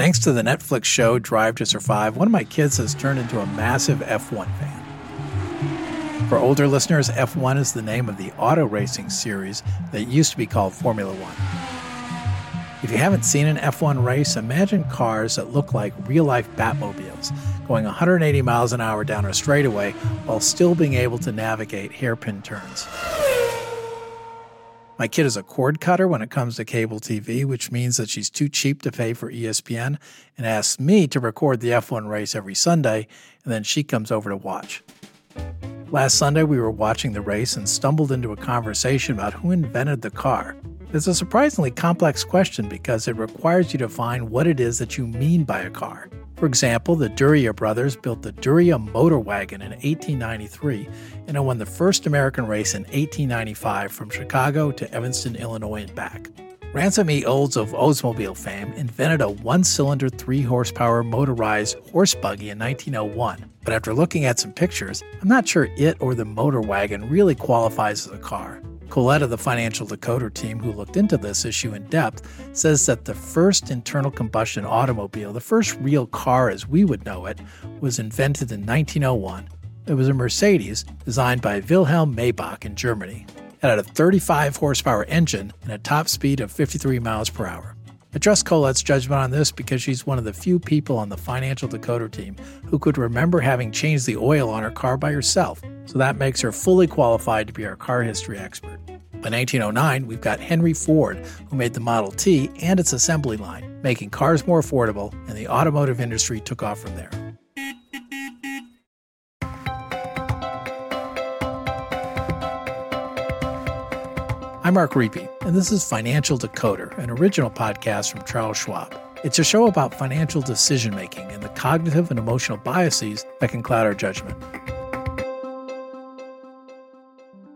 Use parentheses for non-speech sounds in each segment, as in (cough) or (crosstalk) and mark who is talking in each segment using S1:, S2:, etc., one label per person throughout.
S1: Thanks to the Netflix show Drive to Survive, one of my kids has turned into a massive F1 fan. For older listeners, F1 is the name of the auto racing series that used to be called Formula One. If you haven't seen an F1 race, imagine cars that look like real life Batmobiles going 180 miles an hour down a straightaway while still being able to navigate hairpin turns. My kid is a cord cutter when it comes to cable TV, which means that she's too cheap to pay for ESPN and asks me to record the F1 race every Sunday, and then she comes over to watch. Last Sunday, we were watching the race and stumbled into a conversation about who invented the car. It's a surprisingly complex question because it requires you to find what it is that you mean by a car. For example, the Duryea brothers built the Duryea motor wagon in 1893 and it won the first American race in 1895 from Chicago to Evanston, Illinois, and back. Ransom E. Olds of Oldsmobile fame invented a one cylinder, 3 horsepower motorized horse buggy in 1901. But after looking at some pictures, I'm not sure it or the motor wagon really qualifies as a car. Colette of the Financial Decoder team, who looked into this issue in depth, says that the first internal combustion automobile, the first real car as we would know it, was invented in 1901. It was a Mercedes designed by Wilhelm Maybach in Germany. It had a 35 horsepower engine and a top speed of 53 miles per hour. I trust Colette's judgment on this because she's one of the few people on the Financial Decoder team who could remember having changed the oil on her car by herself, so that makes her fully qualified to be our car history expert. By 1909, we've got Henry Ford, who made the Model T and its assembly line, making cars more affordable, and the automotive industry took off from there. I'm Mark Riepe, and this is Financial Decoder, an original podcast from Charles Schwab. It's a show about financial decision making and the cognitive and emotional biases that can cloud our judgment.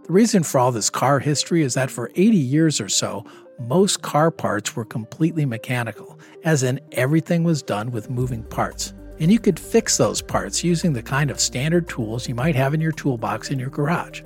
S1: The reason for all this car history is that for 80 years or so, most car parts were completely mechanical, as in everything was done with moving parts. And you could fix those parts using the kind of standard tools you might have in your toolbox in your garage.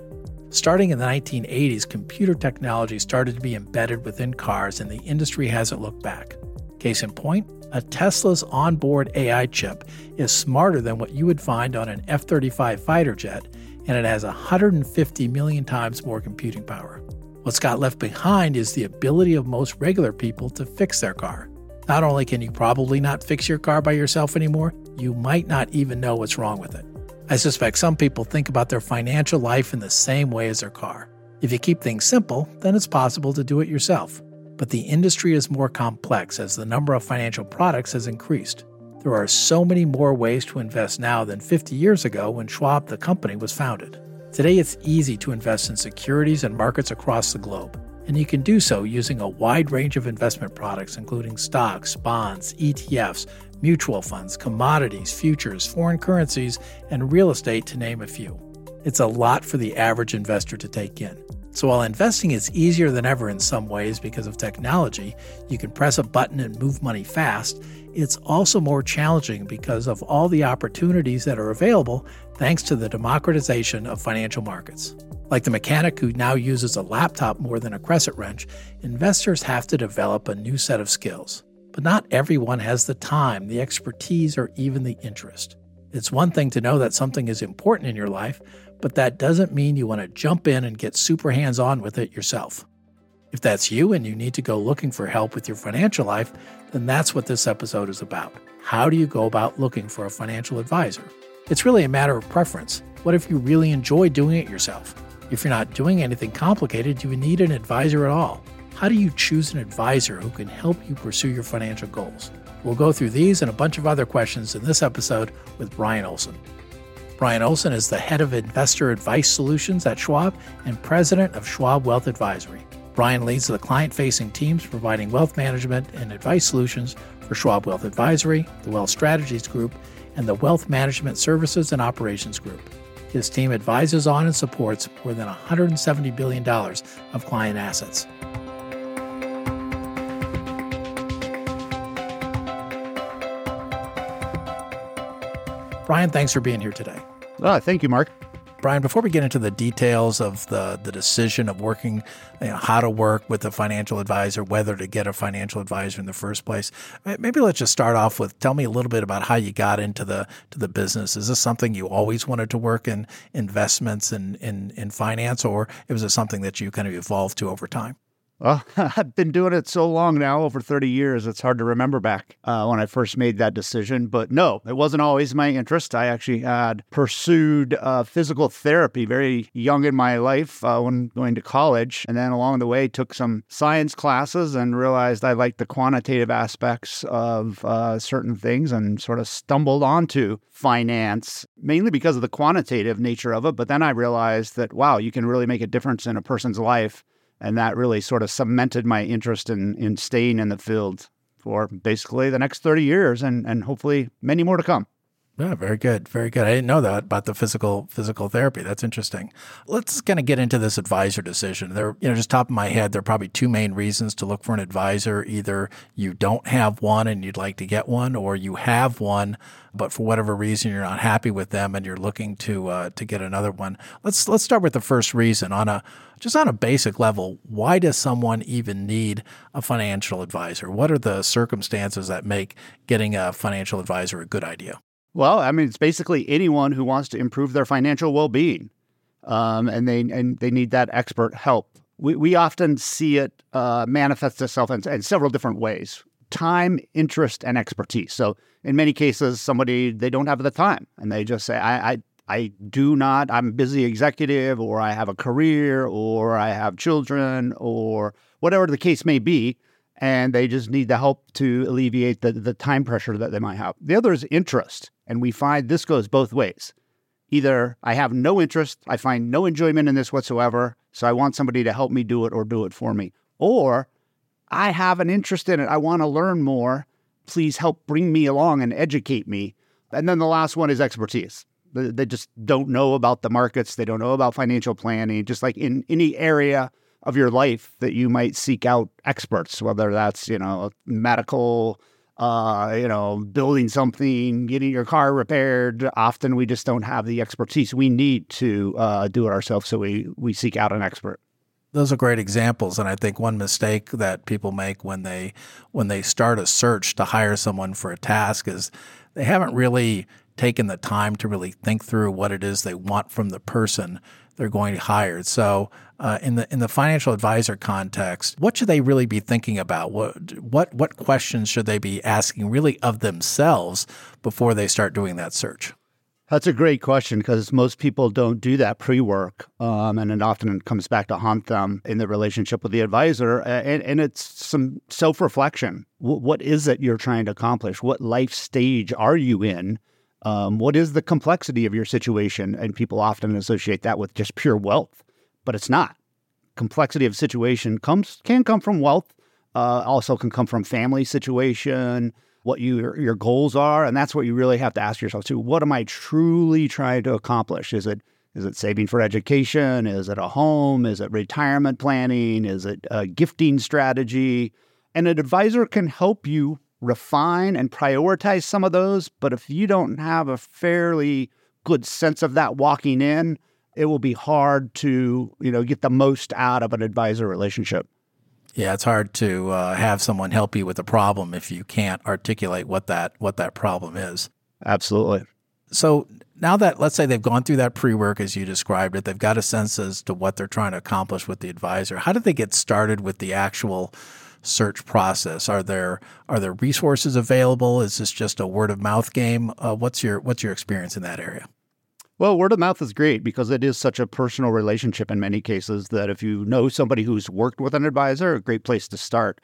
S1: Starting in the 1980s, computer technology started to be embedded within cars, and the industry hasn't looked back. Case in point, a Tesla's onboard AI chip is smarter than what you would find on an F 35 fighter jet and it has 150 million times more computing power. What's got left behind is the ability of most regular people to fix their car. Not only can you probably not fix your car by yourself anymore, you might not even know what's wrong with it. I suspect some people think about their financial life in the same way as their car. If you keep things simple, then it's possible to do it yourself. But the industry is more complex as the number of financial products has increased. There are so many more ways to invest now than 50 years ago when Schwab, the company, was founded. Today, it's easy to invest in securities and markets across the globe, and you can do so using a wide range of investment products, including stocks, bonds, ETFs, mutual funds, commodities, futures, foreign currencies, and real estate, to name a few. It's a lot for the average investor to take in. So while investing is easier than ever in some ways because of technology, you can press a button and move money fast, it's also more challenging because of all the opportunities that are available thanks to the democratization of financial markets. Like the mechanic who now uses a laptop more than a crescent wrench, investors have to develop a new set of skills. But not everyone has the time, the expertise, or even the interest. It's one thing to know that something is important in your life, but that doesn't mean you want to jump in and get super hands on with it yourself. If that's you and you need to go looking for help with your financial life, then that's what this episode is about. How do you go about looking for a financial advisor? It's really a matter of preference. What if you really enjoy doing it yourself? If you're not doing anything complicated, do you need an advisor at all? How do you choose an advisor who can help you pursue your financial goals? We'll go through these and a bunch of other questions in this episode with Bryan Olson. Bryan Olson is the head of investor advice solutions at Schwab and president of Schwab Wealth Advisory. Bryan leads the client facing teams providing wealth management and advice solutions for Schwab Wealth Advisory, the Wealth Strategies Group, and the Wealth Management Services and Operations Group. His team advises on and supports more than $170 billion of client assets. Bryan, thanks for being here today.
S2: Oh, thank you, Mark.
S1: Bryan, before we get into the details of the, the decision of working, you know, how to work with a financial advisor, whether to get a financial advisor in the first place, maybe let's just start off with tell me a little bit about how you got into the to the business. Is this something you always wanted to work in investments and in, in, in finance, or was it something that you kind of evolved to over time?
S2: Well, (laughs) I've been doing it so long now, over 30 years, it's hard to remember back uh, when I first made that decision. But no, it wasn't always my interest. I actually had pursued uh, physical therapy very young in my life uh, when going to college. And then along the way, took some science classes and realized I liked the quantitative aspects of uh, certain things and sort of stumbled onto finance, mainly because of the quantitative nature of it. But then I realized that, wow, you can really make a difference in a person's life and that really sort of cemented my interest in in staying in the field for basically the next 30 years and and hopefully many more to come.
S1: Yeah, very good. Very good. I didn't know that about the physical physical therapy. That's interesting. Let's kind of get into this advisor decision. There, you know, just top of my head, there are probably two main reasons to look for an advisor. Either you don't have one and you'd like to get one, or you have one, but for whatever reason you're not happy with them and you're looking to uh, to get another one. Let's let's start with the first reason on a just on a basic level. Why does someone even need a financial advisor? What are the circumstances that make getting a financial advisor a good idea?
S2: Well, I mean, it's basically anyone who wants to improve their financial well-being, um, and they and they need that expert help. We we often see it uh, manifest itself in, in several different ways: time, interest, and expertise. So, in many cases, somebody they don't have the time, and they just say, "I, I I do not, I'm a busy executive, or I have a career, or I have children, or whatever the case may be and they just need the help to alleviate the, the time pressure that they might have. The other is interest. And we find this goes both ways. Either I have no interest, I find no enjoyment in this whatsoever, so I want somebody to help me do it or do it for me. Or I have an interest in it, I want to learn more. Please help bring me along and educate me. And then the last one is expertise. They just don't know about the markets, they don't know about financial planning, just like in any area of your life that you might seek out experts, whether that's, you know, medical, uh, you know, building something, getting your car repaired. Often we just don't have the expertise. We need to uh, do it ourselves, so we we seek out an expert.
S1: Those are great examples, and I think one mistake that people make when they when they start a search to hire someone for a task is they haven't really taken the time to really think through what it is they want from the person they're going to hire. So, uh, in the in the financial advisor context, what should they really be thinking about? What what what questions should they be asking really of themselves before they start doing that search?
S2: That's a great question because most people don't do that pre work. Um, and it often comes back to haunt them in the relationship with the advisor. And, and it's some self reflection. W- what is it you're trying to accomplish? What life stage are you in? Um, what is the complexity of your situation? And people often associate that with just pure wealth, but it's not. Complexity of situation comes can come from wealth, uh, also can come from family situation, what you, your goals are, and that's what you really have to ask yourself too. What am I truly trying to accomplish? Is it is it saving for education? Is it a home? Is it retirement planning? Is it a gifting strategy? And an advisor can help you refine and prioritize some of those. But if you don't have a fairly good sense of that walking in, it will be hard to you know get the most out of an advisor relationship.
S1: Yeah, it's hard to uh, have someone help you with a problem if you can't articulate what that what that problem is.
S2: Absolutely.
S1: So now that let's say they've gone through that pre-work as you described it, they've got a sense as to what they're trying to accomplish with the advisor. How did they get started with the actual search process? Are there are there resources available? Is this just a word of mouth game? Uh, what's your what's your experience in that area?
S2: Well, word of mouth is great because it is such a personal relationship in many cases that if you know somebody who's worked with an advisor, a great place to start.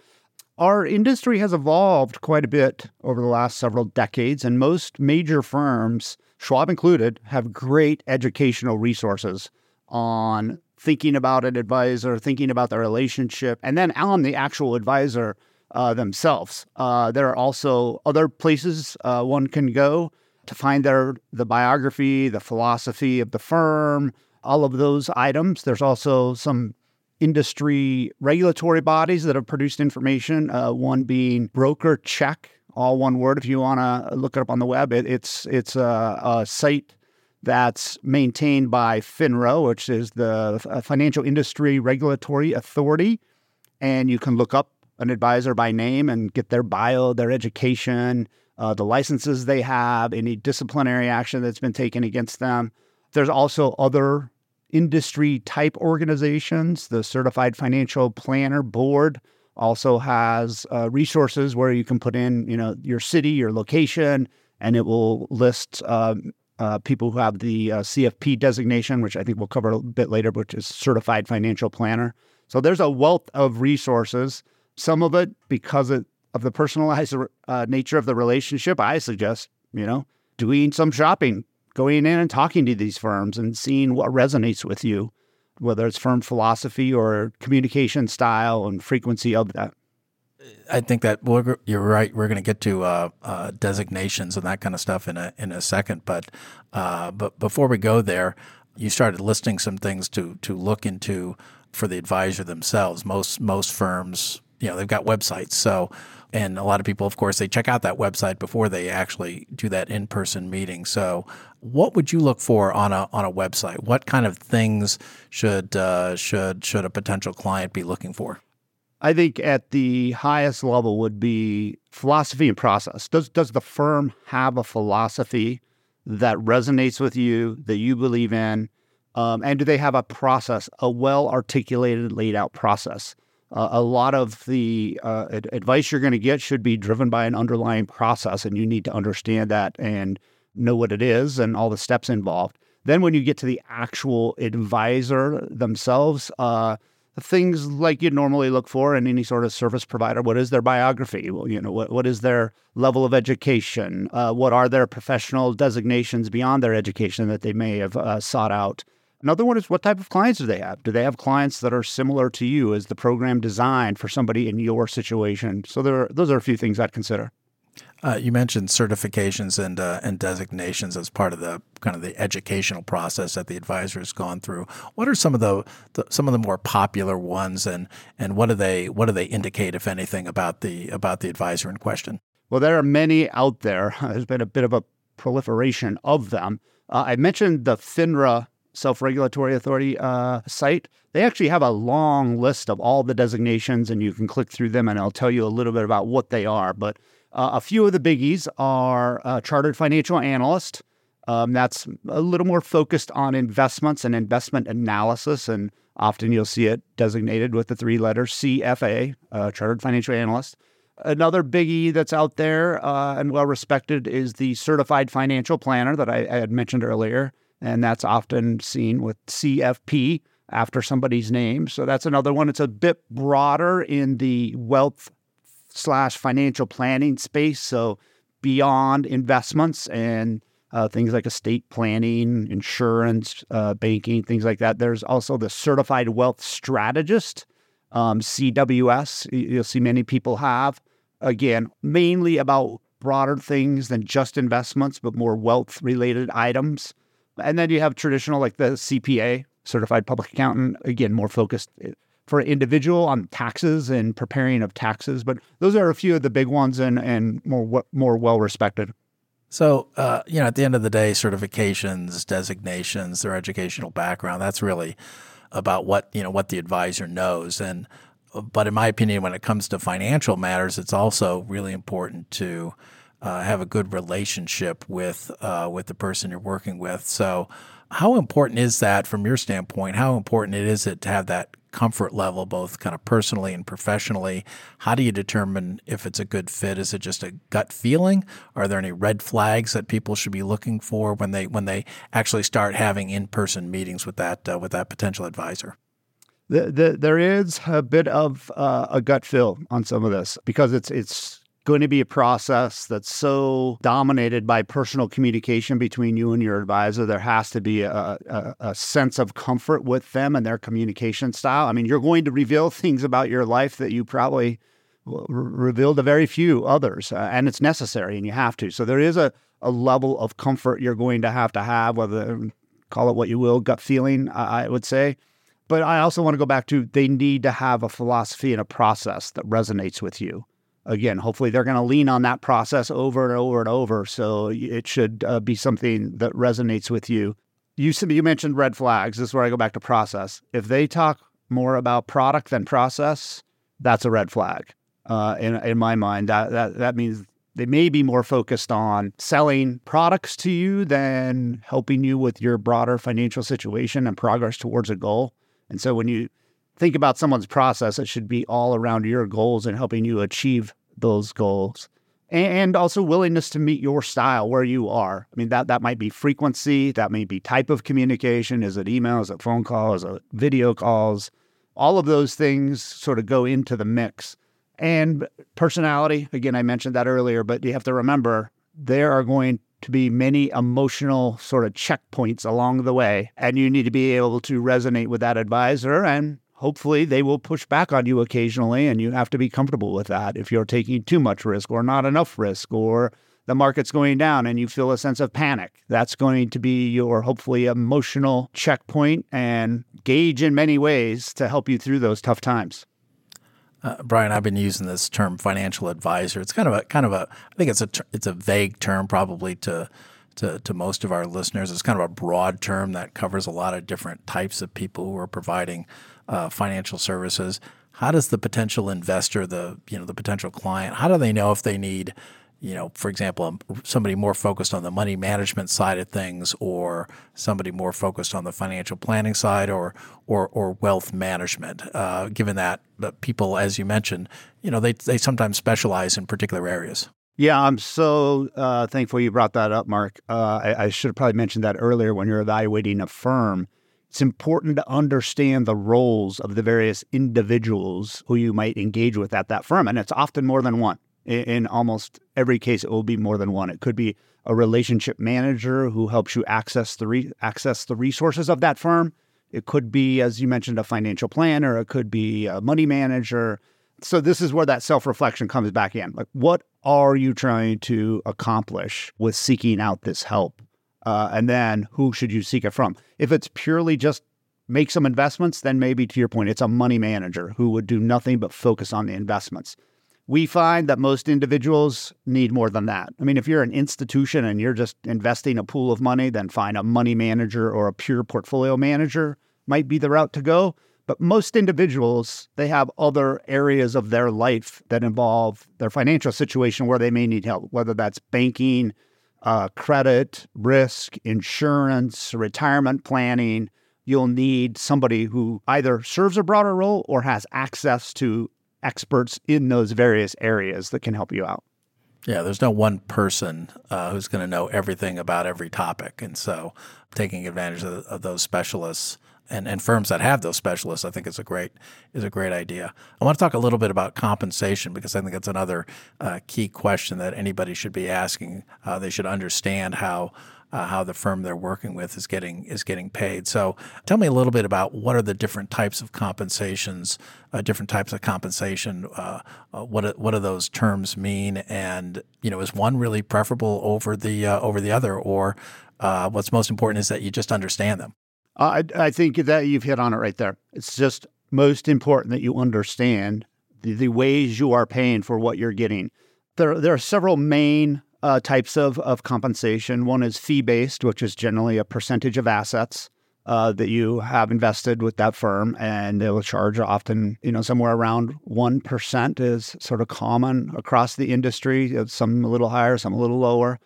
S2: Our industry has evolved quite a bit over the last several decades, and most major firms, Schwab included, have great educational resources on thinking about an advisor, thinking about the relationship, and then on the actual advisor uh, themselves. Uh, there are also other places uh, one can go to find their the biography, the philosophy of the firm, all of those items. There's also some industry regulatory bodies that have produced information. Uh, one being BrokerCheck, all one word. If you want to look it up on the web, it, it's it's a, a site that's maintained by FINRA, which is the Financial Industry Regulatory Authority. And you can look up an advisor by name and get their bio, their education, uh, the licenses they have, any disciplinary action that's been taken against them. There's also other industry type organizations. The Certified Financial Planner Board also has uh, resources where you can put in, you know, your city, your location, and it will list um, uh, people who have the uh, CFP designation, which I think we'll cover a bit later, which is Certified Financial Planner. So there's a wealth of resources. Some of it because of, of the personalized uh, nature of the relationship. I suggest, you know, doing some shopping, going in and talking to these firms and seeing what resonates with you, whether it's firm philosophy or communication style and frequency of that.
S1: I think that you're right. We're going to get to uh, uh, designations and that kind of stuff in a in a second. But uh, but before we go there, you started listing some things to to look into for the advisor themselves. Most most firms, you know, they've got websites. So and a lot of people, of course, they check out that website before they actually do that in person meeting. So what would you look for on a on a website? What kind of things should uh, should should a potential client be looking for?
S2: I think at the highest level would be philosophy and process. Does does the firm have a philosophy that resonates with you that you believe in, um, and do they have a process, a well articulated, laid out process? Uh, a lot of the uh, ad- advice you're going to get should be driven by an underlying process, and you need to understand that and know what it is and all the steps involved. Then, when you get to the actual advisor themselves, uh, things like you'd normally look for in any sort of service provider. What is their biography? Well, you know, what, what is their level of education? Uh, what are their professional designations beyond their education that they may have uh, sought out? Another one is what type of clients do they have? Do they have clients that are similar to you? Is the program designed for somebody in your situation? So there, are, those are a few things I'd consider.
S1: Uh, you mentioned certifications and uh, and designations as part of the kind of the educational process that the advisor has gone through. What are some of the, the, some of the more popular ones, and and what do they what do they indicate, if anything, about the about the advisor in question?
S2: Well, there are many out there. (laughs) There's been a bit of a proliferation of them. Uh, I mentioned the FINRA Self Regulatory Authority uh, site. They actually have a long list of all the designations, and you can click through them, and I'll tell you a little bit about what they are. But uh, a few of the biggies are uh, Chartered Financial Analyst. Um, that's a little more focused on investments and investment analysis, and often you'll see it designated with the three letters CFA, uh, Chartered Financial Analyst. Another biggie that's out there uh, and well respected is the Certified Financial Planner that I, I had mentioned earlier, and that's often seen with CFP after somebody's name. So that's another one. It's a bit broader in the wealth slash financial planning space. So beyond investments and uh, things like estate planning, insurance, uh, banking, things like that. There's also the certified wealth strategist, um, CWS. You'll see many people have. Again, mainly about broader things than just investments, but more wealth related items. And then you have traditional like the CPA, certified public accountant, again, more focused for an individual on taxes and preparing of taxes. But those are a few of the big ones and, and more, more well respected.
S1: So, uh, you know, at the end of the day, certifications, designations, their educational background, that's really about what, you know, what the advisor knows. And, but in my opinion, when it comes to financial matters, it's also really important to uh, have a good relationship with, uh, with the person you're working with. So, how important is that from your standpoint? How important it is it to have that comfort level, both kind of personally and professionally? How do you determine if it's a good fit? Is it just a gut feeling? Are there any red flags that people should be looking for when they when they actually start having in person meetings with that uh, with that potential advisor?
S2: The, the, there is a bit of uh, a gut feel on some of this because it's it's going to be a process that's so dominated by personal communication between you and your advisor. There has to be a, a, a, sense of comfort with them and their communication style. I mean, you're going to reveal (laughs) things about your life that you probably revealed to very few others, uh, and it's necessary and you have to. So there is a, a level of comfort you're going to have to have, whether call it what you will, gut feeling, I, I would say. But I also want to go back to they need to have a philosophy and a process that resonates with you again, hopefully they're going to lean on that process over and over and over. So it should uh, be something that resonates with you. You you mentioned red flags. This is where I go back to process. If they talk more about product than process, that's a red flag. Uh, in in my mind, that that that means they may be more focused on selling products to you than helping you with your broader financial situation and progress towards a goal. And so when you think about someone's process, it should be all around your goals and helping you achieve those goals. And also willingness to meet your style where you are. I mean, that, that might be frequency, that may be type of communication. Is it email? Is it phone call? Is it video calls? All of those things sort of go into the mix. And personality, again, I mentioned that earlier, but you have to remember there are going to be many emotional sort of checkpoints along the way. And you need to be able to resonate with that advisor and hopefully they will push back on you occasionally and you have to be comfortable with that if you're taking too much risk or not enough risk or the market's going down and you feel a sense of panic that's going to be your hopefully emotional checkpoint and gauge in many ways to help you through those tough times
S1: uh, Bryan, I've been using this term financial advisor. It's kind of a kind of a I think it's a it's a vague term probably to to, to most of our listeners. It's kind of a broad term that covers a lot of different types of people who are providing uh, financial services. How does the potential investor, the you know the potential client, how do they know if they need you know, for example, um, somebody more focused on the money management side of things, or somebody more focused on the financial planning side, or or, or wealth management. Uh, given that people, as you mentioned, you know, they they sometimes specialize in particular areas.
S2: Yeah, I'm so uh, thankful you brought that up, Mark. Uh, I, I should have probably mentioned that earlier when you're evaluating a firm. It's important to understand the roles of the various individuals who you might engage with at that firm, and it's often more than one in almost every case, it will be more than one. It could be a relationship manager who helps you access the re- access the resources of that firm. It could be, as you mentioned, a financial planner. It could be a money manager. So this is where that self reflection comes back in. Like, what are you trying to accomplish with seeking out this help? Uh, and then who should you seek it from? If it's purely just make some investments, then maybe to your point, it's a money manager who would do nothing but focus on the investments we find that most individuals need more than that. I mean, if you're an institution and you're just investing a pool of money, then find a money manager or a pure portfolio manager might be the route to go. But most individuals, they have other areas of their life that involve their financial situation where they may need help, whether that's banking, uh, credit, risk, insurance, retirement planning. You'll need somebody who either serves a broader role or has access to experts in those various areas that can help you out.
S1: Yeah, there's no one person uh, who's going to know everything about every topic. And so taking advantage of, of, those specialists and, and firms that have those specialists, I think is a great is a great idea. I want to talk a little bit about compensation because I think that's another uh, key question that anybody should be asking. Uh, they should understand how uh, how the firm they're working with is getting is getting paid. So, tell me a little bit about what are the different types of compensations, uh, different types of compensation. Uh, uh what what do those terms mean? And you know, is one really preferable over the uh, over the other, or uh, what's most important is that you just understand them.
S2: I, I think that you've hit on it right there. It's just most important that you understand the, the ways you are paying for what you're getting. There, there are several main uh, types of, of compensation. One is fee based, which is generally a percentage of assets uh, that you have invested with that firm, and they will charge often, you know, somewhere around one percent is sort of common across the industry. Some a little higher, some a little lower.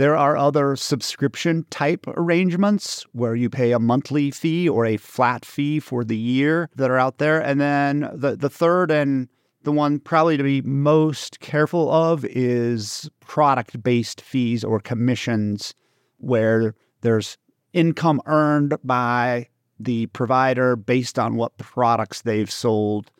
S2: There are other subscription type arrangements where you pay a monthly fee or a flat fee for the year that are out there. And then the, the third and the one probably to be most careful of is product based fees or commissions, where there's income earned by the provider based on what products they've sold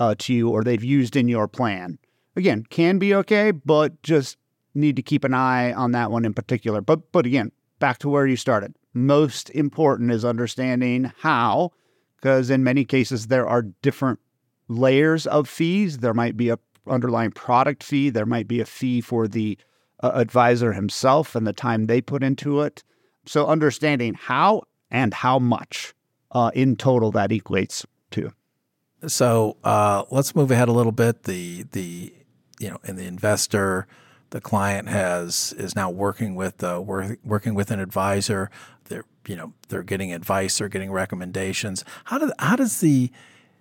S2: uh, to you or they've used in your plan. Again, can be okay, but just need to keep an eye on that one in particular. But but again, back to where you started. Most important is understanding how, because in many cases there are different layers of fees. There might be a underlying product fee. There might be a fee for the uh, advisor himself and the time they put into it. So understanding how and how much uh, in total that equates to.
S1: So uh, let's move ahead a little bit. The the you know, and the investor, the client has is now working with uh, work, working with an advisor. They're you know they're getting advice, they're getting recommendations. How do how does the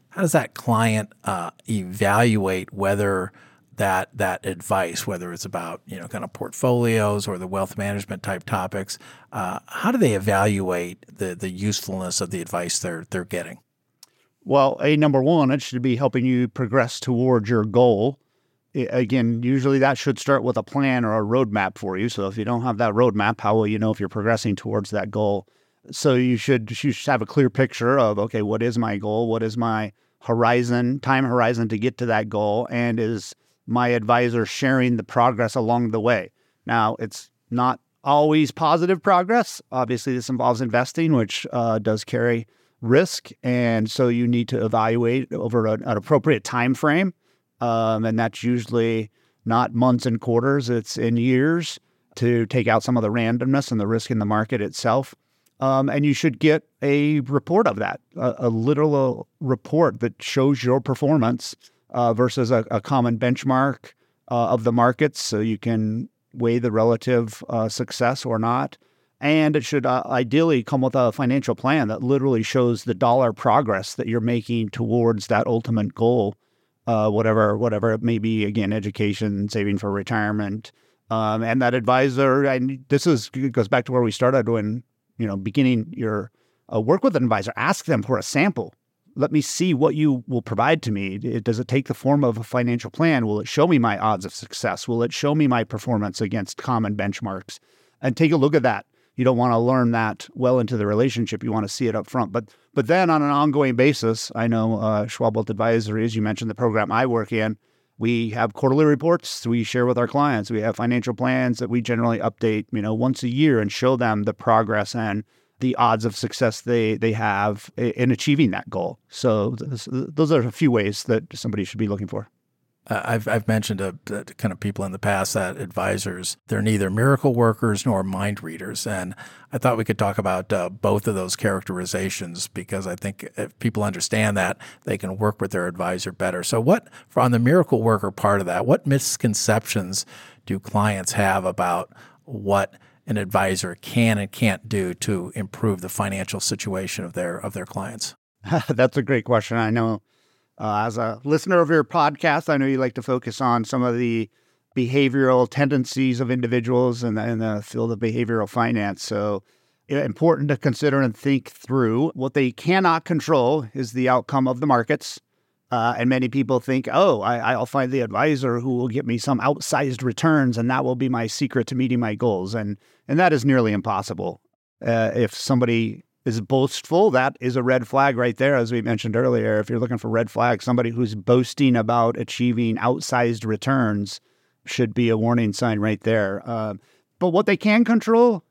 S1: how does that client uh, evaluate whether that that advice, whether it's about you know kind of portfolios or the wealth management type topics, uh, how do they evaluate the the usefulness of the advice they're they're getting?
S2: Well, a number one, it should be helping you progress towards your goal. Again, usually that should start with a plan or a roadmap for you. So if you don't have that roadmap, how will you know if you're progressing towards that goal? So you should you should have a clear picture of okay, what is my goal? What is my horizon, time horizon to get to that goal, and is my advisor sharing the progress along the way. Now, it's not always positive progress. Obviously, this involves investing, which uh, does carry risk, and so you need to evaluate over an, an appropriate time frame, um, and that's usually not months and quarters; it's in years to take out some of the randomness and the risk in the market itself. Um, and you should get a report of that, a, a literal report that shows your performance uh, versus a, a, common benchmark uh, of the markets, so you can weigh the relative uh, success or not. And it should uh, ideally come with a financial plan that literally shows the dollar progress that you're making towards that ultimate goal, uh, whatever whatever it may be. Again, education, saving for retirement, um, and that advisor. And this is goes back to where we started when you know beginning your uh, work with an advisor. Ask them for a sample let me see what you will provide to me. Does it take the form of a financial plan? Will it show me my odds of success? Will it show me my performance against common benchmarks? And take a look at that. You don't want to learn that well into the relationship. You want to see it up front. But but then on an ongoing basis, I know uh, Wealth Advisory, as you mentioned, the program I work in, we have quarterly reports we share with our clients. We have financial plans that we generally update, you know, once a year and show them the progress and the odds of success they they have in achieving that goal. So those are a few ways that somebody should be looking for.
S1: Uh, I've I've mentioned to, to, kind of people in the past that advisors they're neither miracle workers nor mind readers, and I thought we could talk about uh, both of those characterizations because I think if people understand that they can work with their advisor better. So, what on the miracle worker part of that? What misconceptions do clients have about what an advisor can and can't do to improve the financial situation of their of their clients? (laughs)
S2: That's a great question. I know uh, as a listener of your podcast, I know you like to focus on some of the behavioral tendencies of individuals in the, in the field of behavioral finance. So important to consider and think through. What they cannot control is the outcome of the markets. Uh, and many people think, oh, I, will find the advisor who will get me some outsized returns, and that will be my secret to meeting my goals. And and that is nearly impossible. Uh, if somebody is boastful, that is a red flag right there, as we mentioned earlier. If you're looking for red flags, somebody who's boasting about achieving outsized returns should be a warning sign right there. Uh, but what they can control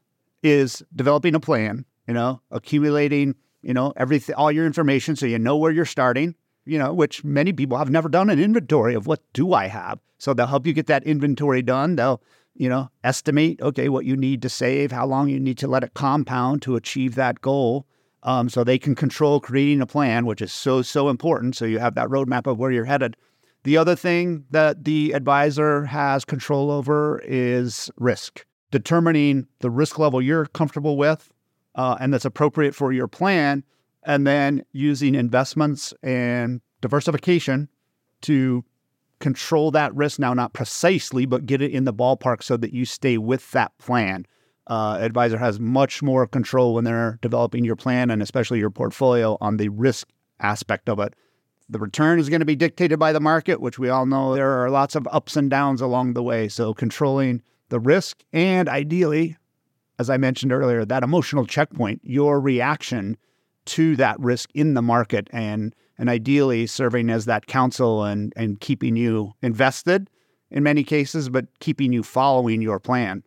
S2: is developing a plan. You know, accumulating. You know, everything, all your information, so you know where you're starting you know, which many people have never done an inventory of what do I have. So they'll help you get that inventory done. They'll, you know, estimate, okay, what you need to save, how long you need to let it compound to achieve that goal. Um, so they can control creating a plan, which is so, so important. So you have that roadmap of where you're headed. The other thing that the advisor has control over is risk, determining the risk level you're comfortable with uh, and that's appropriate for your plan and then using investments and diversification to control that risk now not precisely but get it in the ballpark so that you stay with that plan. Uh, advisor has much more control when they're developing your plan and especially your portfolio on the risk aspect of it. The return is going to be dictated by the market which we all know there are lots of ups and downs along the way. So controlling the risk and ideally as i mentioned earlier that emotional checkpoint your reaction to that risk in the market and and ideally serving as that counsel and and keeping you invested in many cases, but keeping you following your plan.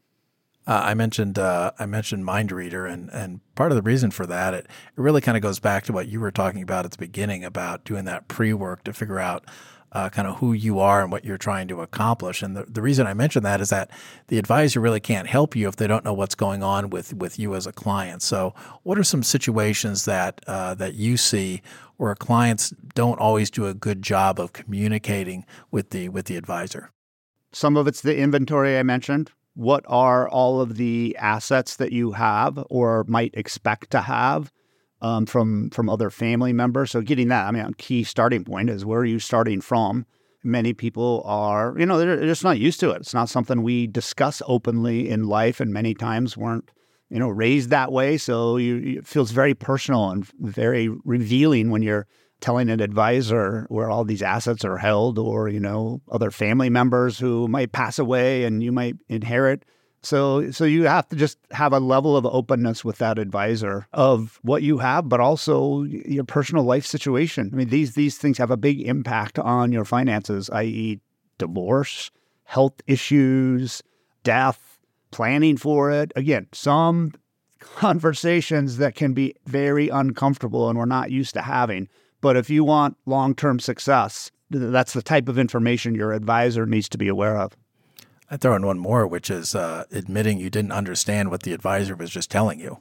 S1: Uh, I mentioned uh, I mentioned Mind Reader, and and part of the reason for that it, it really kind of goes back to what you were talking about at the beginning about doing that pre work to figure out uh, kind of who you are and what you're trying to accomplish. And the, the reason I mention that is that the advisor really can't help you if they don't know what's going on with, with you as a client. So, what are some situations that uh, that you see where clients don't always do a good job of communicating with the with the advisor?
S2: Some of it's the inventory I mentioned. What are all of the assets that you have or might expect to have um, from from other family members? So getting that, I mean, a key starting point is where are you starting from? Many people are, you know, they're just not used to it. It's not something we discuss openly in life, and many times weren't, you know, raised that way. So you, it feels very personal and very revealing when you're telling an advisor where all these assets are held or you know other family members who might pass away and you might inherit so so you have to just have a level of openness with that advisor of what you have but also your personal life situation i mean these these things have a big impact on your finances i.e. divorce health issues death planning for it again some conversations that can be very uncomfortable and we're not used to having but if you want long term success, that's the type of information your advisor needs to be aware of.
S1: I throw in one more, which is uh, admitting you didn't understand what the advisor was just telling you.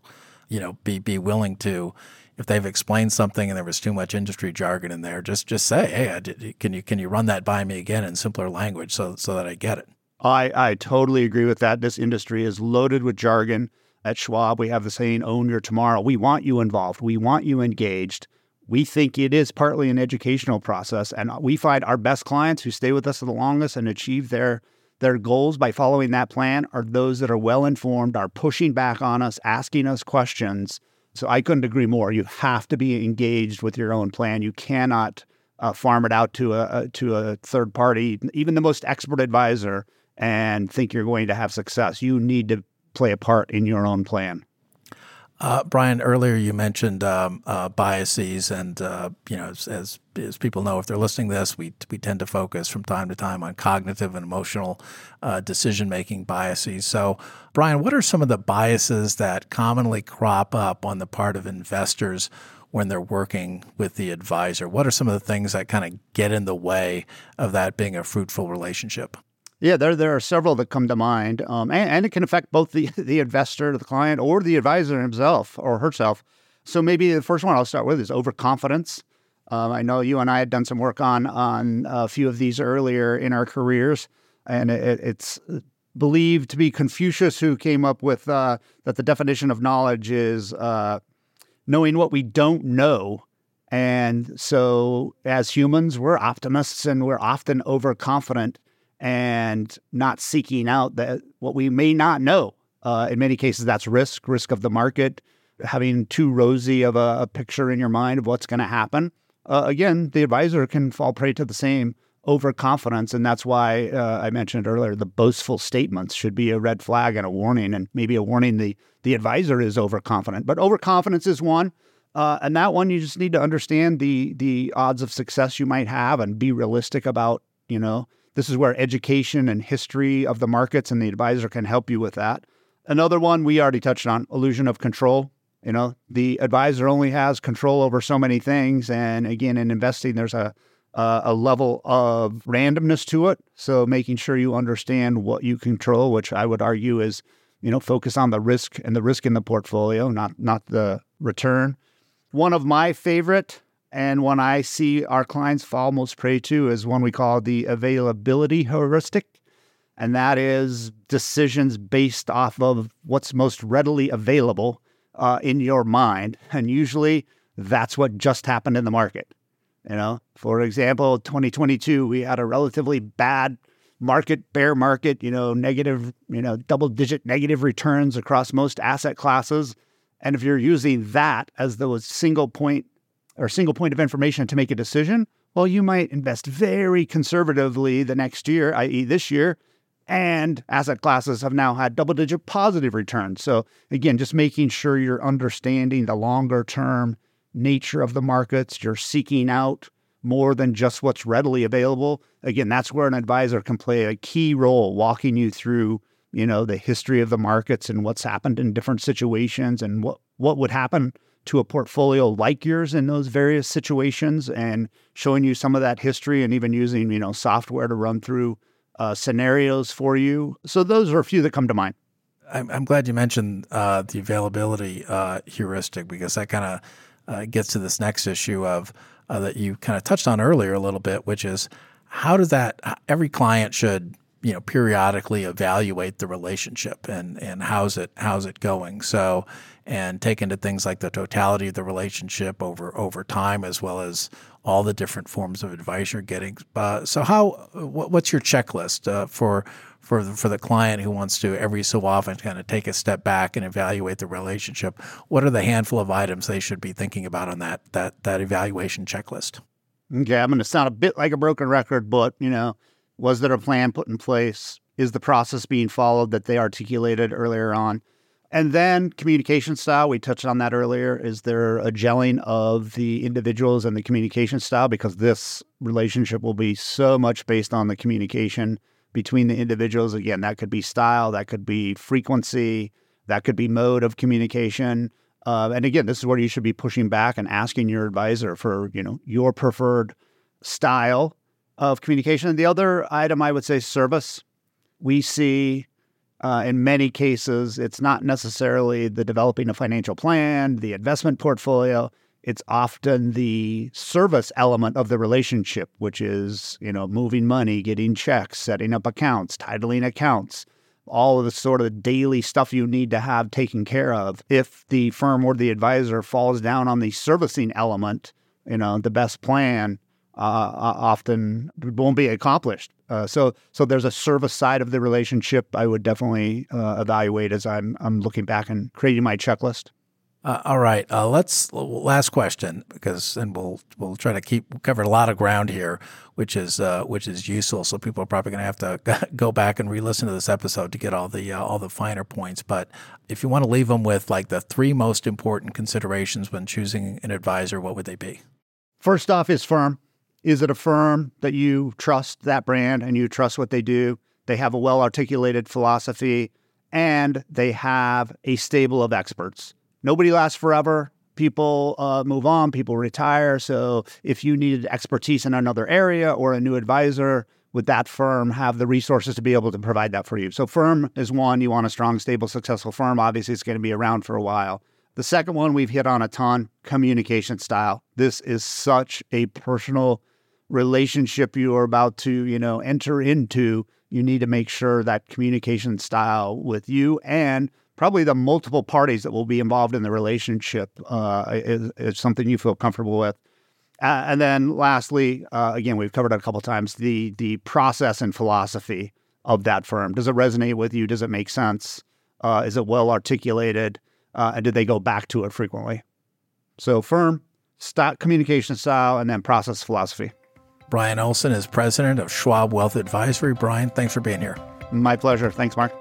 S1: You know, be be willing to, if they've explained something and there was too much industry jargon in there, just just say, hey, did, can you can you run that by me again in simpler language so so that I get it.
S2: I I totally agree with that. This industry is loaded with jargon. At Schwab, we have the saying, "Own your tomorrow." We want you involved. We want you engaged we think it is partly an educational process and we find our best clients who stay with us the longest and achieve their their goals by following that plan are those that are well informed are pushing back on us asking us questions so i couldn't agree more you have to be engaged with your own plan you cannot uh, farm it out to a, a to a third party even the most expert advisor and think you're going to have success you need to play a part in your own plan
S1: uh, Bryan, earlier you mentioned um, uh, biases, and uh, you know, as, as, as people know, if they're listening to this, we we tend to focus from time to time on cognitive and emotional uh, decision making biases. So, Bryan, what are some of the biases that commonly crop up on the part of investors when they're working with the advisor? What are some of the things that kind of get in the way of that being a fruitful relationship?
S2: Yeah, there there are several that come to mind, um, and, and, it can affect both the (laughs) the investor, the client, or the advisor himself or herself. So maybe the first one I'll start with is overconfidence. Um, I know you and I had done some work on on a few of these earlier in our careers, and it, it's believed to be Confucius who came up with uh, that the definition of knowledge is uh, knowing what we don't know. And so, as humans, we're optimists and we're often overconfident and not seeking out that what we may not know. Uh, in many cases, that's risk, risk of the market, having too rosy of a, a picture in your mind of what's going to happen. Uh, again, the advisor can fall prey to the same overconfidence, and that's why uh, I mentioned earlier the boastful statements should be a red flag and a warning, and maybe a warning the the advisor is overconfident. But overconfidence is one. Uh, and that one, you just need to understand the the odds of success you might have and be realistic about, you know, this is where education and history of the markets and the advisor can help you with that. Another one we already touched on illusion of control. You know, the advisor only has control over so many things. And again, in investing, there's a, a, a level of randomness to it. So making sure you understand what you control, which I would argue is, you know, focus on the risk and the risk in the portfolio, not not the return. One of my favorite and one I see our clients fall most prey to is one we call the availability heuristic. And that is decisions based off of what's most readily available uh, in your mind. And usually that's what just happened in the market. You know, for example, 2022, we had a relatively bad market, bear market, you know, negative, you know, double digit negative returns across most asset classes. And if you're using that as the single point or single point of information to make a decision, well, you might invest very conservatively the next year, i.e., this year, and asset classes have now had double digit positive returns. So, again, just making sure you're understanding the longer term nature of the markets, you're seeking out more than just what's readily available. Again, that's where an advisor can play a key role, walking you through, you know, the history of the markets and what's happened in different situations and what, what would happen to a portfolio like yours in those various situations and showing you some of that history and even using you know software to run through uh, scenarios for you. So those are a few that come to mind.
S1: I'm, I'm glad you mentioned uh, the availability uh, heuristic because that kind of uh, gets to this next issue of uh, that you kind of touched on earlier a little bit, which is how does that every client should you know periodically evaluate the relationship and and how's it how's it going. So and take into things like the totality of the relationship over over time as well as all the different forms of advice you're getting. Uh, so how what, what's your checklist uh, for for the, for the client who wants to every so often kind of take a step back and evaluate the relationship? What are the handful of items they should be thinking about on that that that evaluation checklist?
S2: Okay, I'm going to sound a bit like a broken record, but you know, was there a plan put in place? Is the process being followed that they articulated earlier on? And then communication style, we touched on that earlier. Is there a gelling of the individuals and the communication style? Because this relationship will be so much based on the communication between the individuals. Again, that could be style, that could be frequency, that could be mode of communication. Uh, and again, this is where you should be pushing back and asking your advisor for, you know, your preferred style of communication. And the other item I would say service. We see uh, in many cases, it's not necessarily the developing a financial plan, the investment portfolio. It's often the service element of the relationship, which is, you know, moving money, getting checks, setting up accounts, titling accounts, all of the sort of daily stuff you need to have taken care of. If the firm or the advisor falls down on the servicing element, you know, the best plan uh, often won't be accomplished. Uh, so, so there's a service side of the relationship I would definitely uh, evaluate as I'm I'm looking back and creating my checklist.
S1: Uh, all right, uh, let's last question because and we'll we'll try to keep cover a lot of ground here, which is uh, which is useful. So people are probably going to have to (laughs) go back and re-listen to this episode to get all the uh, all the finer points. But if you want to leave them with like the three most important considerations when choosing an advisor, what would they be?
S2: First off, is firm. Is it a firm that you trust that brand and you trust what they do? They have a well articulated philosophy and they have a stable of experts nobody lasts forever. People uh, move on, people retire. So if you needed expertise in another area or a new advisor, would that firm have the resources to be able to provide that for you? So, firm is one. You want a strong, stable, successful firm. Obviously, it's going to be around for a while. The second one we've hit on a ton communication style. This is such a personal relationship you are about to, you know, enter into. You need to make sure that communication style with you and probably the multiple parties that will be involved in the relationship uh, is, is, something you feel comfortable with. Uh, and then lastly, uh, again, we've covered it a couple times the the process and philosophy of that firm. Does it resonate with you? Does it make sense? Uh, is it well articulated? Uh, and did they go back to it frequently? So firm, st- communication style, and then process philosophy.
S1: Bryan Olson is president of Schwab Wealth Advisory. Bryan, thanks for being here.
S2: My pleasure. Thanks, Mark.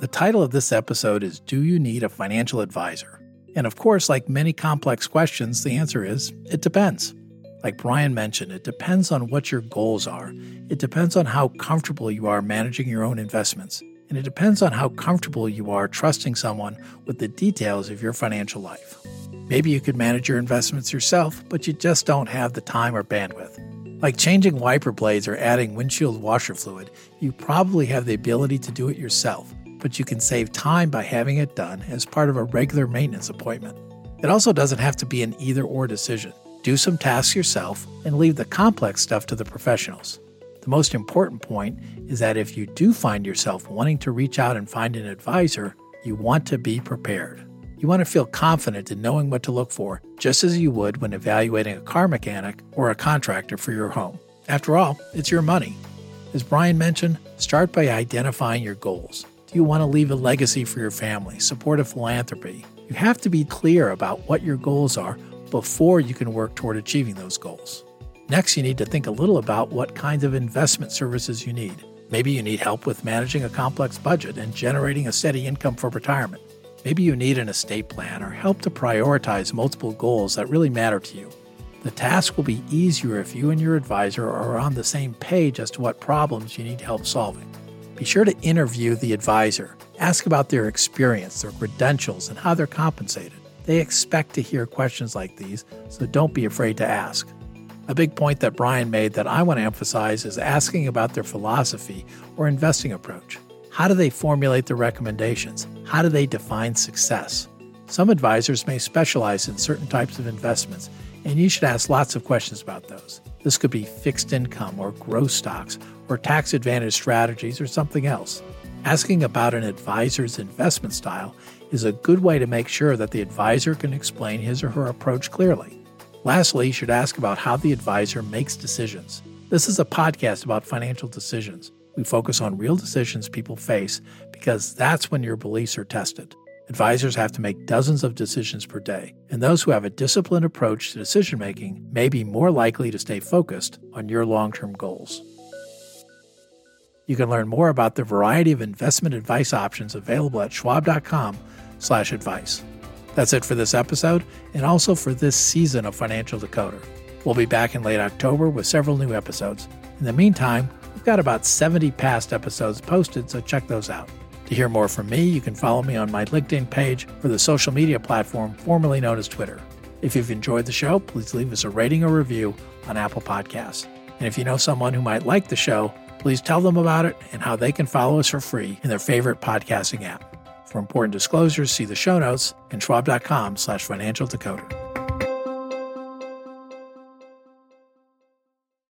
S1: The title of this episode is Do You Need a Financial Advisor? And of course, like many complex questions, the answer is it depends. Like Bryan mentioned, it depends on what your goals are. It depends on how comfortable you are managing your own investments. And it depends on how comfortable you are trusting someone with the details of your financial life. Maybe you could manage your investments yourself, but you just don't have the time or bandwidth. Like changing wiper blades or adding windshield washer fluid, you probably have the ability to do it yourself but you can save time by having it done as part of a regular maintenance appointment. It also doesn't have to be an either or decision. Do some tasks yourself and leave the complex stuff to the professionals. The most important point is that if you do find yourself wanting to reach out and find an advisor, you want to be prepared. You want to feel confident in knowing what to look for, just as you would when evaluating a car mechanic or a contractor for your home. After all, it's your money. As Bryan mentioned, start by identifying your goals. Do you want to leave a legacy for your family, support a philanthropy? You have to be clear about what your goals are before you can work toward achieving those goals. Next, you need to think a little about what kinds of investment services you need. Maybe you need help with managing a complex budget and generating a steady income for retirement. Maybe you need an estate plan or help to prioritize multiple goals that really matter to you. The task will be easier if you and your advisor are on the same page as to what problems you need help solving. Be sure to interview the advisor. Ask about their experience, their credentials, and how they're compensated. They expect to hear questions like these, so don't be afraid to ask. A big point that Bryan made that I want to emphasize is asking about their philosophy or investing approach. How do they formulate their recommendations? How do they define success? Some advisors may specialize in certain types of investments, and you should ask lots of questions about those. This could be fixed income or growth stocks or tax advantage strategies or something else. Asking about an advisor's investment style is a good way to make sure that the advisor can explain his or her approach clearly. Lastly, you should ask about how the advisor makes decisions. This is a podcast about financial decisions. We focus on real decisions people face because that's when your beliefs are tested. Advisors have to make dozens of decisions per day, and those who have a disciplined approach to decision making may be more likely to stay focused on your long term goals. You can learn more about the variety of investment advice options available at schwab.com/advice. That's it for this episode and also for this season of Financial Decoder. We'll be back in late October with several new episodes. In the meantime, we've got about 70 past episodes posted, so check those out. To hear more from me, you can follow me on my LinkedIn page or the social media platform formerly known as Twitter. If you've enjoyed the show, please leave us a rating or review on Apple Podcasts. And if you know someone who might like the show, please tell them about it and how they can follow us for free in their favorite podcasting app. For important disclosures, see the show notes and schwab.com slash financial decoder.